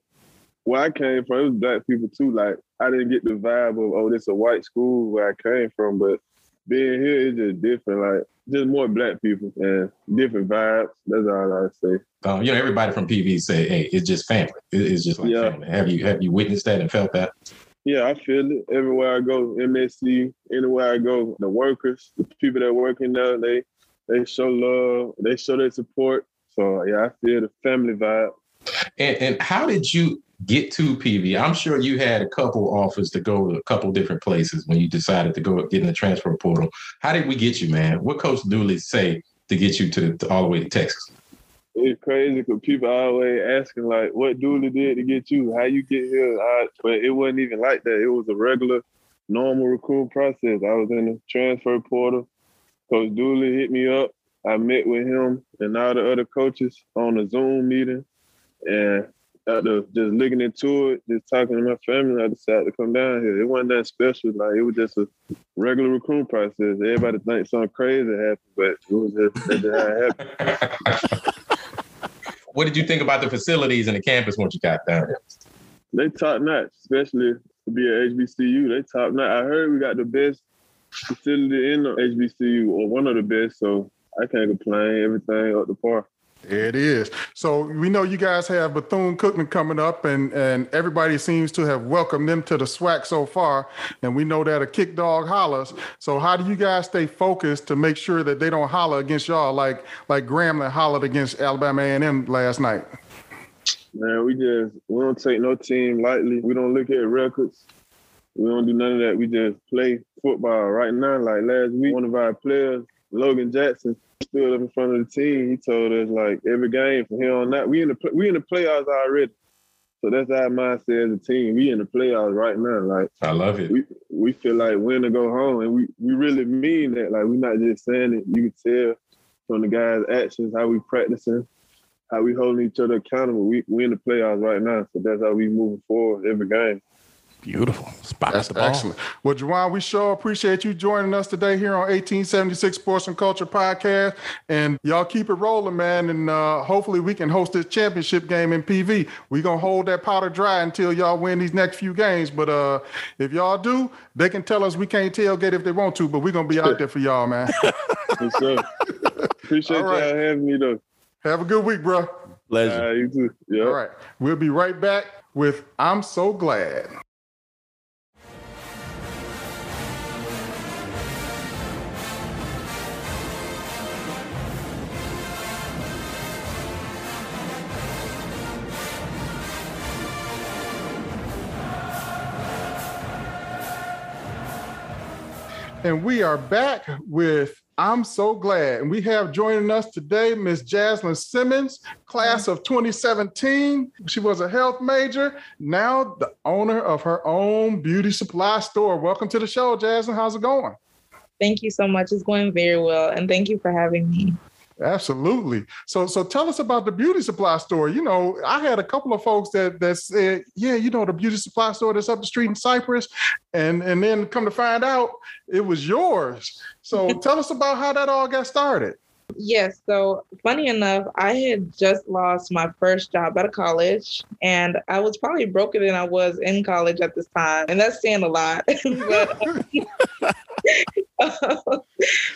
where I came from, it was black people too. Like I didn't get the vibe of oh, this a white school where I came from, but being here is just different. Like just more black people and different vibes. That's all I say. Um, you know, everybody from PV say, "Hey, it's just family. It's just like yeah. family." Have you have you witnessed that and felt that? Yeah, I feel it everywhere I go. MSC, anywhere I go, the workers, the people that work in there, they they show love, they show their support. So yeah, I feel the family vibe. And, and how did you get to PV? I'm sure you had a couple offers to go to a couple different places when you decided to go get in the transfer portal. How did we get you, man? What Coach Dooley say to get you to, to all the way to Texas? It's crazy because people always asking like, "What Dooley did to get you? How you get here?" I, but it wasn't even like that. It was a regular, normal recruit process. I was in the transfer portal. Coach Dooley hit me up. I met with him and all the other coaches on a Zoom meeting, and after just looking into it, just talking to my family, I decided to come down here. It wasn't that special. Like it was just a regular recruiting process. Everybody thinks something crazy happened, but it was just that happened. *laughs* what did you think about the facilities and the campus once you got down there? They top notch, especially to be at HBCU. They top notch. I heard we got the best facility in the HBCU, or one of the best. So I can't complain. Everything up to par. It is. So we know you guys have Bethune Cookman coming up, and and everybody seems to have welcomed them to the SWAC so far. And we know that a kick dog hollers. So how do you guys stay focused to make sure that they don't holler against y'all like like Grambling hollered against Alabama A&M last night? Man, we just we don't take no team lightly. We don't look at records. We don't do none of that. We just play football. Right now, like last week, one of our players, Logan Jackson, stood up in front of the team. He told us like every game from here on out, we in the we in the playoffs already. So that's our mindset as a team. We in the playoffs right now. Like I love it. We we feel like win to go home, and we we really mean that. Like we're not just saying it. You can tell from the guys' actions how we practicing, how we holding each other accountable. We we in the playoffs right now, so that's how we moving forward every game. Beautiful. Spot That's excellent. Well, Jawon, we sure appreciate you joining us today here on 1876 Sports and Culture Podcast. And y'all keep it rolling, man. And uh, hopefully we can host this championship game in PV. We're going to hold that powder dry until y'all win these next few games. But uh, if y'all do, they can tell us we can't tailgate if they want to, but we're going to be out there for y'all, man. *laughs* yes, sir. Appreciate right. y'all having me, though. Have a good week, bro. Pleasure. Uh, you too. Yep. All right. We'll be right back with I'm So Glad. And we are back with I'm so glad. And we have joining us today Miss Jazzlyn Simmons, class of 2017. She was a health major, now the owner of her own beauty supply store. Welcome to the show, Jazzlyn. How's it going? Thank you so much. It's going very well. And thank you for having me. Absolutely. So so tell us about the beauty supply store. You know, I had a couple of folks that that said, yeah, you know, the beauty supply store that's up the street in Cypress, and and then come to find out it was yours. So *laughs* tell us about how that all got started. Yes. So, funny enough, I had just lost my first job out of college, and I was probably broker than I was in college at this time. And that's saying a lot. *laughs* but, *laughs*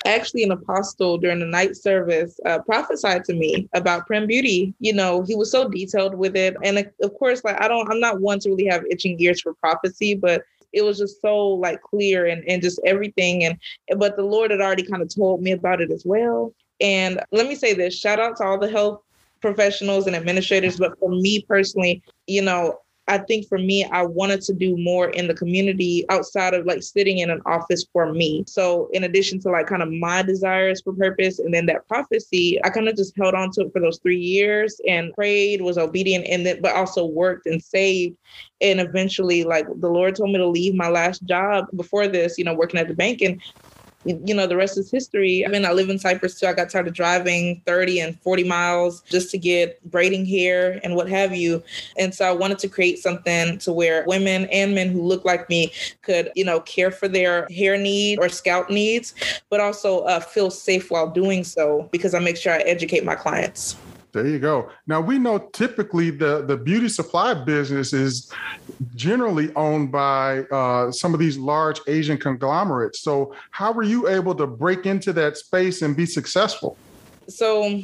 actually, an apostle during the night service uh, prophesied to me about Prim Beauty. You know, he was so detailed with it. And of course, like, I don't, I'm not one to really have itching ears for prophecy, but it was just so like clear and, and just everything and but the lord had already kind of told me about it as well and let me say this shout out to all the health professionals and administrators. But for me personally, you know, I think for me, I wanted to do more in the community outside of like sitting in an office for me. So, in addition to like kind of my desires for purpose and then that prophecy, I kind of just held on to it for those three years and prayed, was obedient, and then, but also worked and saved. And eventually, like the Lord told me to leave my last job before this, you know, working at the bank. And you know, the rest is history. I mean, I live in Cypress too. I got tired of driving 30 and 40 miles just to get braiding hair and what have you. And so I wanted to create something to where women and men who look like me could, you know, care for their hair need or scalp needs, but also uh, feel safe while doing so because I make sure I educate my clients. There you go. Now we know typically the the beauty supply business is generally owned by uh, some of these large Asian conglomerates. So how were you able to break into that space and be successful? So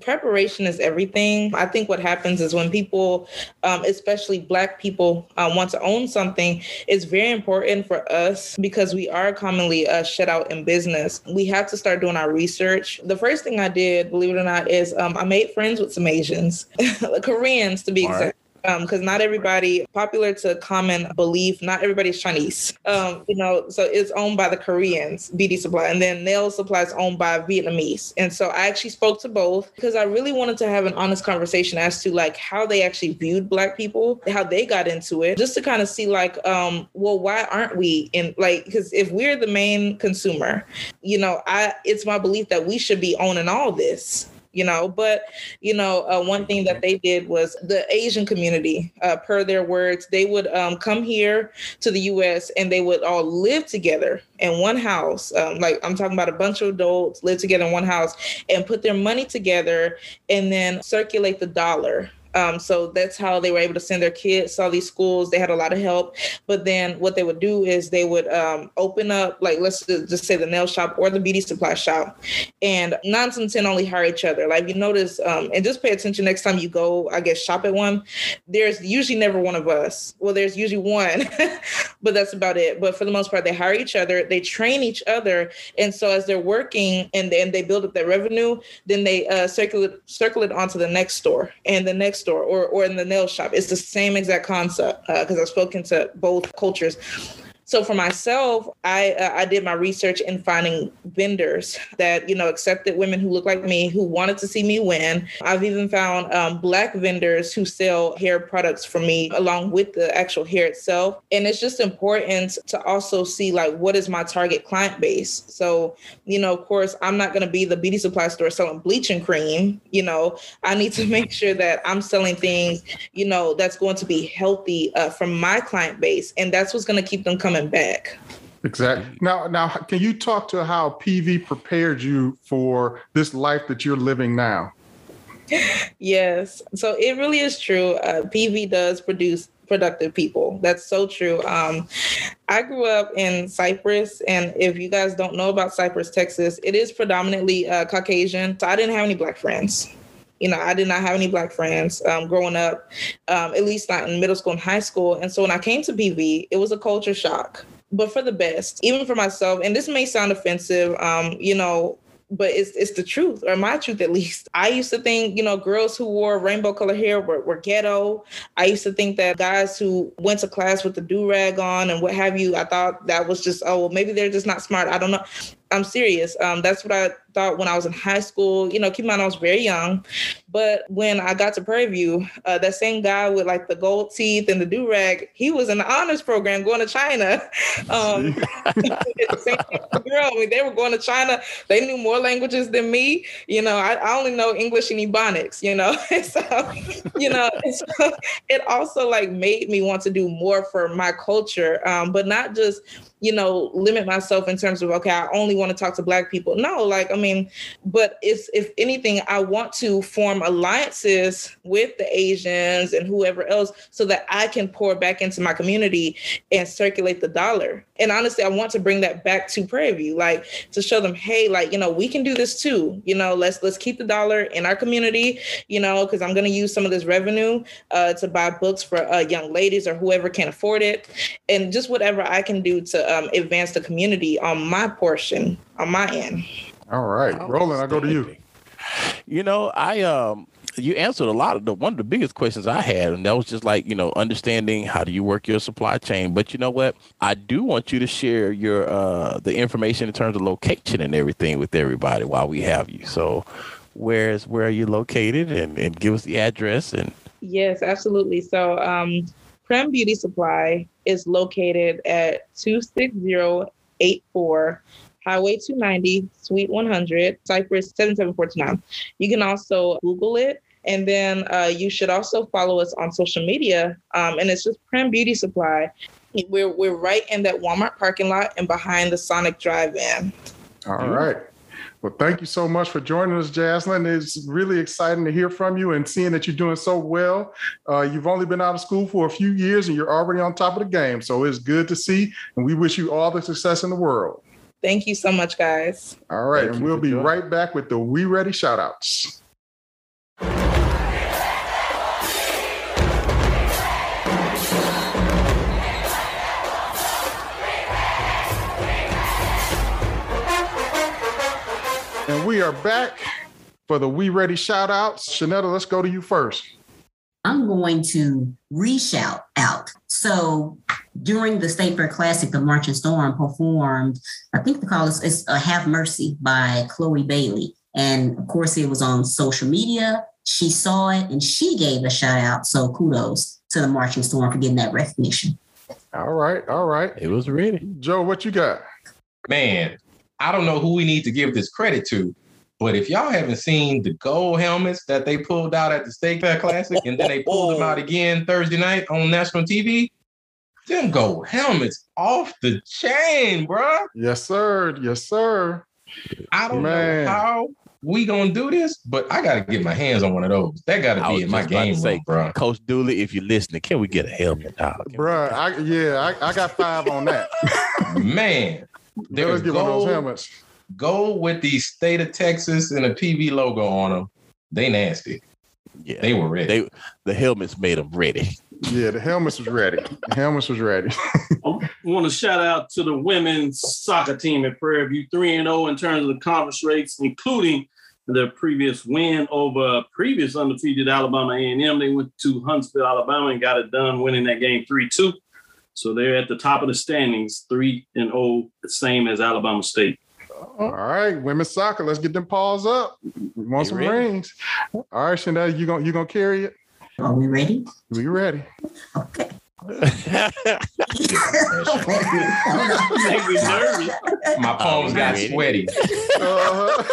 preparation is everything. I think what happens is when people, um, especially Black people, um, want to own something, it's very important for us because we are commonly uh, shut out in business. We have to start doing our research. The first thing I did, believe it or not, is um, I made friends with some Asians, *laughs* Koreans to be exact because um, not everybody popular to common belief not everybody's chinese. Um, you know so it's owned by the koreans beauty supply and then nail supply is owned by vietnamese. And so i actually spoke to both because i really wanted to have an honest conversation as to like how they actually viewed black people how they got into it just to kind of see like um, well why aren't we in like because if we're the main consumer you know i it's my belief that we should be owning all this you know. But you know, uh, one thing that they did was the Asian community, uh, per their words, they would um, come here to the U.S. and they would all live together in one house. Um, like I'm talking about a bunch of adults live together in one house and put their money together and then circulate the dollar um, so that's how they were able to send their kids to all these schools. They had a lot of help. But then what they would do is they would um, open up, like, let's just say the nail shop or the beauty supply shop. And nine to 10 only hire each other. Like, you notice, um, and just pay attention next time you go, I guess, shop at one, there's usually never one of us. Well, there's usually one, *laughs* but that's about it. But for the most part, they hire each other, they train each other. And so as they're working and then they build up their revenue, then they uh, circulate, circulate onto the next store. And the next store or, or in the nail shop. It's the same exact concept because uh, I've spoken to both cultures. So for myself, I uh, I did my research in finding vendors that you know accepted women who look like me who wanted to see me win. I've even found um, black vendors who sell hair products for me along with the actual hair itself. And it's just important to also see like what is my target client base. So you know, of course, I'm not going to be the beauty supply store selling bleaching cream. You know, I need to *laughs* make sure that I'm selling things you know that's going to be healthy uh, from my client base, and that's what's going to keep them coming coming back. Exactly. Now, now, can you talk to how PV prepared you for this life that you're living now? yes. So it really is true. Uh, PV does produce productive people. That's so true. Um, I grew up in Cypress, and if you guys don't know about Cypress, Texas, it is predominantly uh, Caucasian. So I didn't have any black friends. You know, I did not have any black friends um, growing up, um, at least not in middle school and high school. And so when I came to PV, it was a culture shock but for the best, even for myself. And this may sound offensive, um, you know, but it's it's the truth, or my truth at least. *laughs* I used to think, you know, girls who wore rainbow color hair were, were ghetto. I used to think that guys who went to class with the do rag on and what have you, I thought that was just, oh, well, maybe they're just not smart. I don't know. I'm serious. Um, that's what I thought when I was in high school. You know, keep in mind I was very young, but when I got to Prairie View, uh, that same guy with like the gold teeth and the do rag, he was in the honors program going to China. *laughs* Um, *laughs* same girl, I mean, they were going to China. They knew more languages than me. You know, I, I only know English and Ebonics. You know, *laughs* so you know, so it also like made me want to do more for my culture, um, but not just you know, limit myself in terms of okay, I only want to talk to black people. No, like I mean, but if if anything, I want to form alliances with the Asians and whoever else so that I can pour back into my community and circulate the dollar. And honestly, I want to bring that back to Prairie View, like to show them, hey, like, you know, we can do this too. You know, let's let's keep the dollar in our community, you know, because I'm gonna use some of this revenue uh, to buy books for uh, young ladies or whoever can afford it. And just whatever I can do to um, advance the community on my portion, on my end. All right. Roland, I'll go to you. You know, I um you answered a lot of the one of the biggest questions I had, and that was just like you know understanding how do you work your supply chain. But you know what, I do want you to share your uh the information in terms of location and everything with everybody while we have you. So, where's where are you located, and and give us the address and. Yes, absolutely. So, um, Prem Beauty Supply is located at 26084 Highway 290, Suite 100, Cypress 7749. You can also Google it. And then uh, you should also follow us on social media. Um, and it's just Prem Beauty Supply. We're, we're right in that Walmart parking lot and behind the Sonic Drive in. All right. Well, thank you so much for joining us, Jazzlyn. It's really exciting to hear from you and seeing that you're doing so well. Uh, you've only been out of school for a few years and you're already on top of the game. So it's good to see. And we wish you all the success in the world. Thank you so much, guys. All right. Thank and we'll be joining. right back with the We Ready shout outs. We are back for the We Ready shout outs. Shanetta, let's go to you first. I'm going to reshout out. So during the State Fair Classic, the Marching Storm performed, I think the call is, is uh, Have Mercy by Chloe Bailey. And of course, it was on social media. She saw it and she gave a shout out. So kudos to the Marching Storm for getting that recognition. All right. All right. It was ready. Joe, what you got? Man, I don't know who we need to give this credit to, but if y'all haven't seen the gold helmets that they pulled out at the State Fair Classic and then they pulled them out oh. again Thursday night on national TV, them gold helmets off the chain, bruh. Yes, sir. Yes, sir. I don't Man. know how we gonna do this, but I gotta get my hands on one of those. That gotta I be in my just about to game say, room, bro. Coach Dooley, if you're listening, can we get a helmet, dog? Can we- Bruh, I, yeah, I, I got five on that. Man, Let's there's get one of those gold, helmets. Gold with the state of Texas and a PV logo on them. They nasty. Yeah, They were ready. they the helmets made them ready. Yeah, the helmets was ready. The helmets was ready. I want to shout out to the women's soccer team at Prairie View, 3 and 0 in terms of the conference rates, including their previous win over previous undefeated Alabama A&M. They went to Huntsville, Alabama, and got it done, winning that game 3-2. So they're at the top of the standings, 3 and 0, the same as Alabama State. All right, women's soccer. Let's get them paws up. We want You some ready? rings. All right, Chanel, you gonna you gonna carry it? Are we ready? We ready? Okay. Make me nervous. My palms Oh, got ready? sweaty. Uh-huh.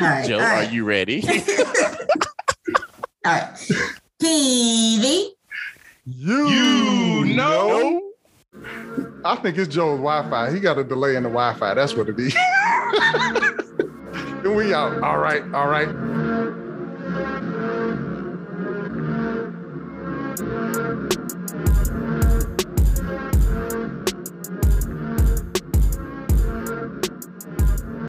All right. Joe, all are you ready? *laughs* All right. PV. You, You know. I think it's Joe's Wi-Fi. He got a delay in the Wi-Fi. That's what it is. then *laughs* we out. All right. All right.